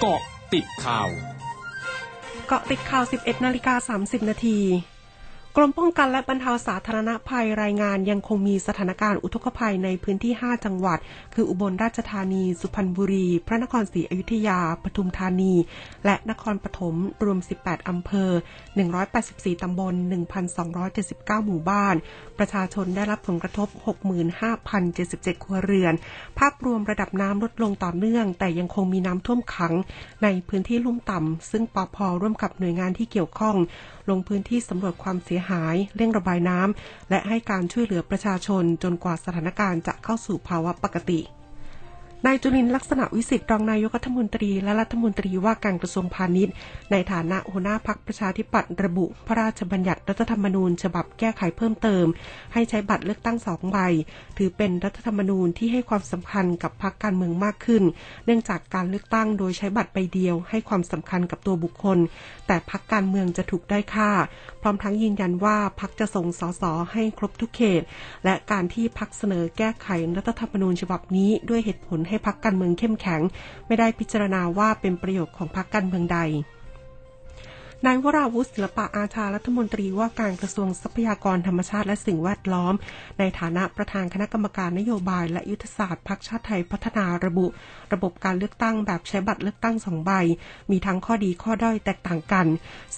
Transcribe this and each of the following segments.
เกาะติดข่าว เกาะติดข่าว 11นาฬิกา30นาที กรมป้องกันและบรรเทาสาธารณภัยรายงานยังคงมีสถานการณ์อุทกภัยในพื้นที่ 5 จังหวัด คืออุบลราชธานี สุพรรณบุรี พระนครศรีอยุธยา ปทุมธานี และนครปฐมรวม 18 อำเภอ 184 ตำบล 1,279 หมู่บ้าน ประชาชนได้รับผลกระทบ 65,077 ครัวเรือน ภาพรวมระดับน้ำลดลงต่อเนื่อง แต่ยังคงมีน้ำท่วมขังในพื้นที่ลุ่มต่ำซึ่งปอพร่วมกับหน่วยงานที่เกี่ยวข้อง ลงพื้นที่สำรวจความเสียหายเร่งระบายน้ำและให้การช่วยเหลือประชาชนจนกว่าสถานการณ์จะเข้าสู่ภาวะปกติ นายจุลินลักษณะวิสิทธิ์รองนายกรัฐมนตรีและรัฐมนตรีว่าการกระทรวงพาณิชย์ ในฐานะหัวหน้าพักประชาธิปัตย์ระบุ พระราชบัญญัติรัฐธรรมนูญ ฉบับแก้ไขเพิ่มเติม ให้ใช้บัตรเลือกตั้งสองใบ ถือเป็นรัฐธรรมนูญที่ให้ความสำคัญกับพักการเมืองมากขึ้น เนื่องจากการเลือกตั้งโดยใช้บัตรใบเดียว ให้ความสำคัญกับตัวบุคคล แต่พักการเมืองจะถูกได้ค่า พร้อมทั้งยืนยันว่าพักจะส่งสสให้ครบทุกเขต และการที่พักเสนอแก้ไขรัฐธรรมนูญฉบับนี้ด้วยเหตุผลให้พักการเมืองเข้มแข็ง ไม่ได้พิจารณาว่าเป็นประโยชน์ของพรรคการเมืองใด นายวราวุฒิศิลปะอาชารัฐมนตรีว่าการกระทรวงทรัพยากรธรรมชาติและสิ่งแวดล้อม ในฐานะประธานคณะกรรมการนโยบาย และยุทธศาสตร์พรรคชาติไทยพัฒนาระบุ ระบบการเลือกตั้งแบบใช้บัตรเลือกตั้งสองใบ มีทั้งข้อดีข้อด้อยแตกต่างกัน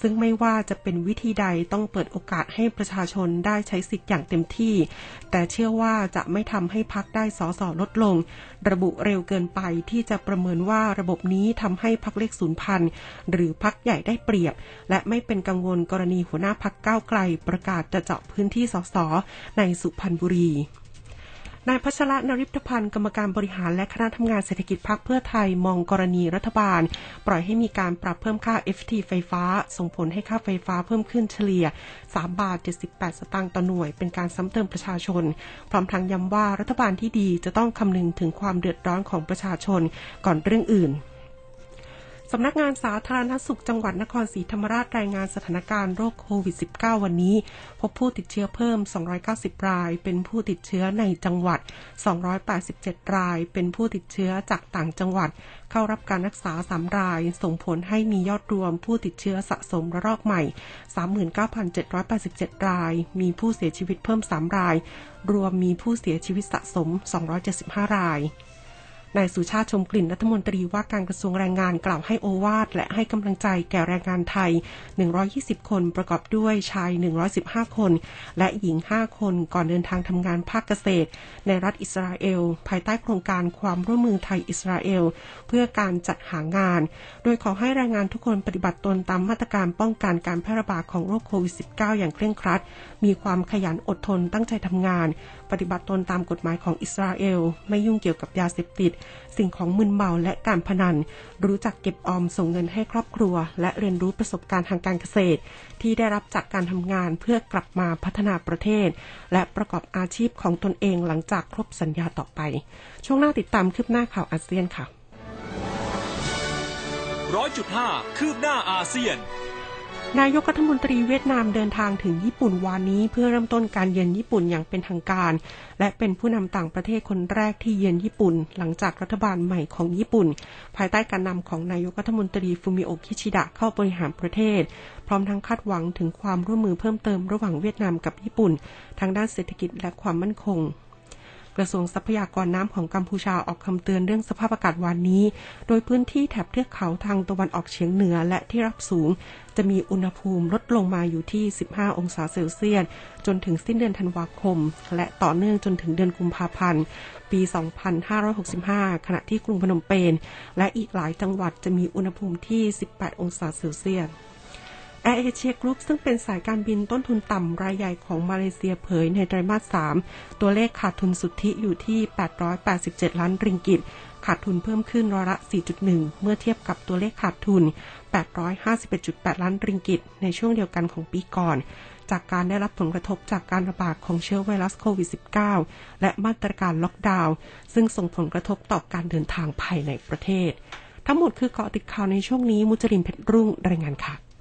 ซึ่งไม่ว่าจะเป็นวิธีใดต้องเปิดโอกาสให้ประชาชนได้ใช้สิทธิ์อย่างเต็มที่ แต่เชื่อว่าจะไม่ทำให้พักได้สอสอลดลง ระบุเร็วเกินไปที่จะประเมินว่าระบบนี้ทำให้พักเล็กศูนย์พันหรือพักใหญ่ได้เปรียบและไม่เป็นกังวลกรณีหัวหน้าพักก้าวไกล ประกาศจะเจาะพื้นที่สสในสุพรรณบุรีนายพัชระนริพพันธ์กรรมการบริหารและคณะทำงานเศรษฐกิจพักเพื่อไทยมองกรณีรัฐบาล ปล่อยให้มีการปรับเพิ่มค่า FT ไฟฟ้า ส่งผลให้ค่าไฟฟ้าเพิ่มขึ้นเฉลี่ย 3 บาท 78 สตางค์ต่อหน่วย เป็นการซ้ำเติมประชาชน พร้อมทั้งย้ำว่ารัฐบาลที่ดีจะต้องคำนึงถึงความเดือดร้อนของประชาชนก่อนเรื่องอื่น สำนักงานสาธารณสุขจังหวัดนครศรีธรรมราชรายงานสถานการณ์โรคโควิด -19 วันนี้ พบผู้ติดเชื้อเพิ่ม 290 ราย เป็นผู้ติดเชื้อในจังหวัด 287 ราย เป็นผู้ติดเชื้อจากต่างจังหวัด เข้ารับการรักษา 3 ราย ส่งผลให้มียอดรวมผู้ติดเชื้อสะสมระลอกใหม่ 39,787 ราย มีผู้เสียชีวิตเพิ่ม 3 ราย รวมมีผู้เสียชีวิตสะสม 275 ราย นายสุชาติชมกลิ่นรัฐมนตรีว่าการกระทรวงแรงงานกล่าวให้โอวาทและให้กำลังใจแก่แรงงานไทย 120 คนประกอบด้วยชาย 115 คน และหญิง 5 คนก่อนเดินทางทำงานภาคเกษตร ในรัฐอิสราเอล ภายใต้โครงการความร่วมมือไทยอิสราเอล เพื่อการจัดหางาน โดยขอให้แรงงานทุกคนปฏิบัติตนตามมาตรการป้องกันการแพร่ระบาดของโรคโควิด -19 อย่างเคร่งครัด มีความขยันอดทนตั้งใจทำงาน ปฏิบัติตนตามกฎหมายของอิสราเอล ไม่ยุ่งเกี่ยวกับยาเสพติดสิ่งของมึนเมาและการพนัน รู้จักเก็บออมส่งเงินให้ครอบครัว และเรียนรู้ประสบการณ์ทางการเกษตร ที่ได้รับจากการทำงานเพื่อกลับมาพัฒนาประเทศ และประกอบอาชีพของตนเองหลังจากครบสัญญาต่อไป ช่วงหน้าติดตามคืบหน้าข่าวอาเซียนค่ะร้อยจุดห้าคืบหน้าอาเซียน นายกรัฐมนตรีเวียดนามเดินทางถึงญี่ปุ่นวานนี้ เพื่อเริ่มต้นการเยือนญี่ปุ่นอย่างเป็นทางการ และเป็นผู้นำต่างประเทศคนแรกที่เยือนญี่ปุ่น หลังจากรัฐบาลใหม่ของญี่ปุ่น ภายใต้การนำของนายกรัฐมนตรีฟูมิโอกิชิดะเข้าบริหารประเทศ พร้อมทั้งคาดหวังถึงความร่วมมือเพิ่มเติมระหว่างเวียดนามกับญี่ปุ่นทางด้านเศรษฐกิจและความมั่นคง กระทรวงทรัพยากรน้ำของกัมพูชาออกคำเตือนเรื่องสภาพอากาศวันนี้ โดยพื้นที่แถบเทือกเขาทางตะวันออกเฉียงเหนือและที่รับสูง จะมีอุณหภูมิลดลงมาอยู่ที่ 15 องศาเซลเซียส จนถึงสิ้นเดือนธันวาคม และต่อเนื่องจนถึงเดือนกุมภาพันธ์ ปี 2565 ขณะที่กรุงพนมเปญและอีกหลายจังหวัดจะมีอุณหภูมิที่ 18 องศาเซลเซียส แอร์เอเชียกรุ๊ปซึ่งเป็นสายการบินต้นทุนต่ำรายใหญ่ของมาเลเซียเผยในไตรมาส 3 ตัวเลขขาดทุนสุทธิอยู่ที่ 887 ล้านริงกิต ขาดทุนเพิ่มขึ้นร้อยละ 4.1 เมื่อเทียบกับตัวเลขขาดทุน 851.8 ล้านริงกิต ในช่วงเดียวกันของปีก่อน จากการได้รับผลกระทบจากการระบาดของเชื้อไวรัสโควิด -19 และมาตรการล็อกดาวน์ซึ่งส่งผลกระทบต่อการเดินทางภายในประเทศ ทั้งหมดคือเกาะติดข่าวในช่วงนี้มุจรินเพชรรุ่งรายงานค่ะ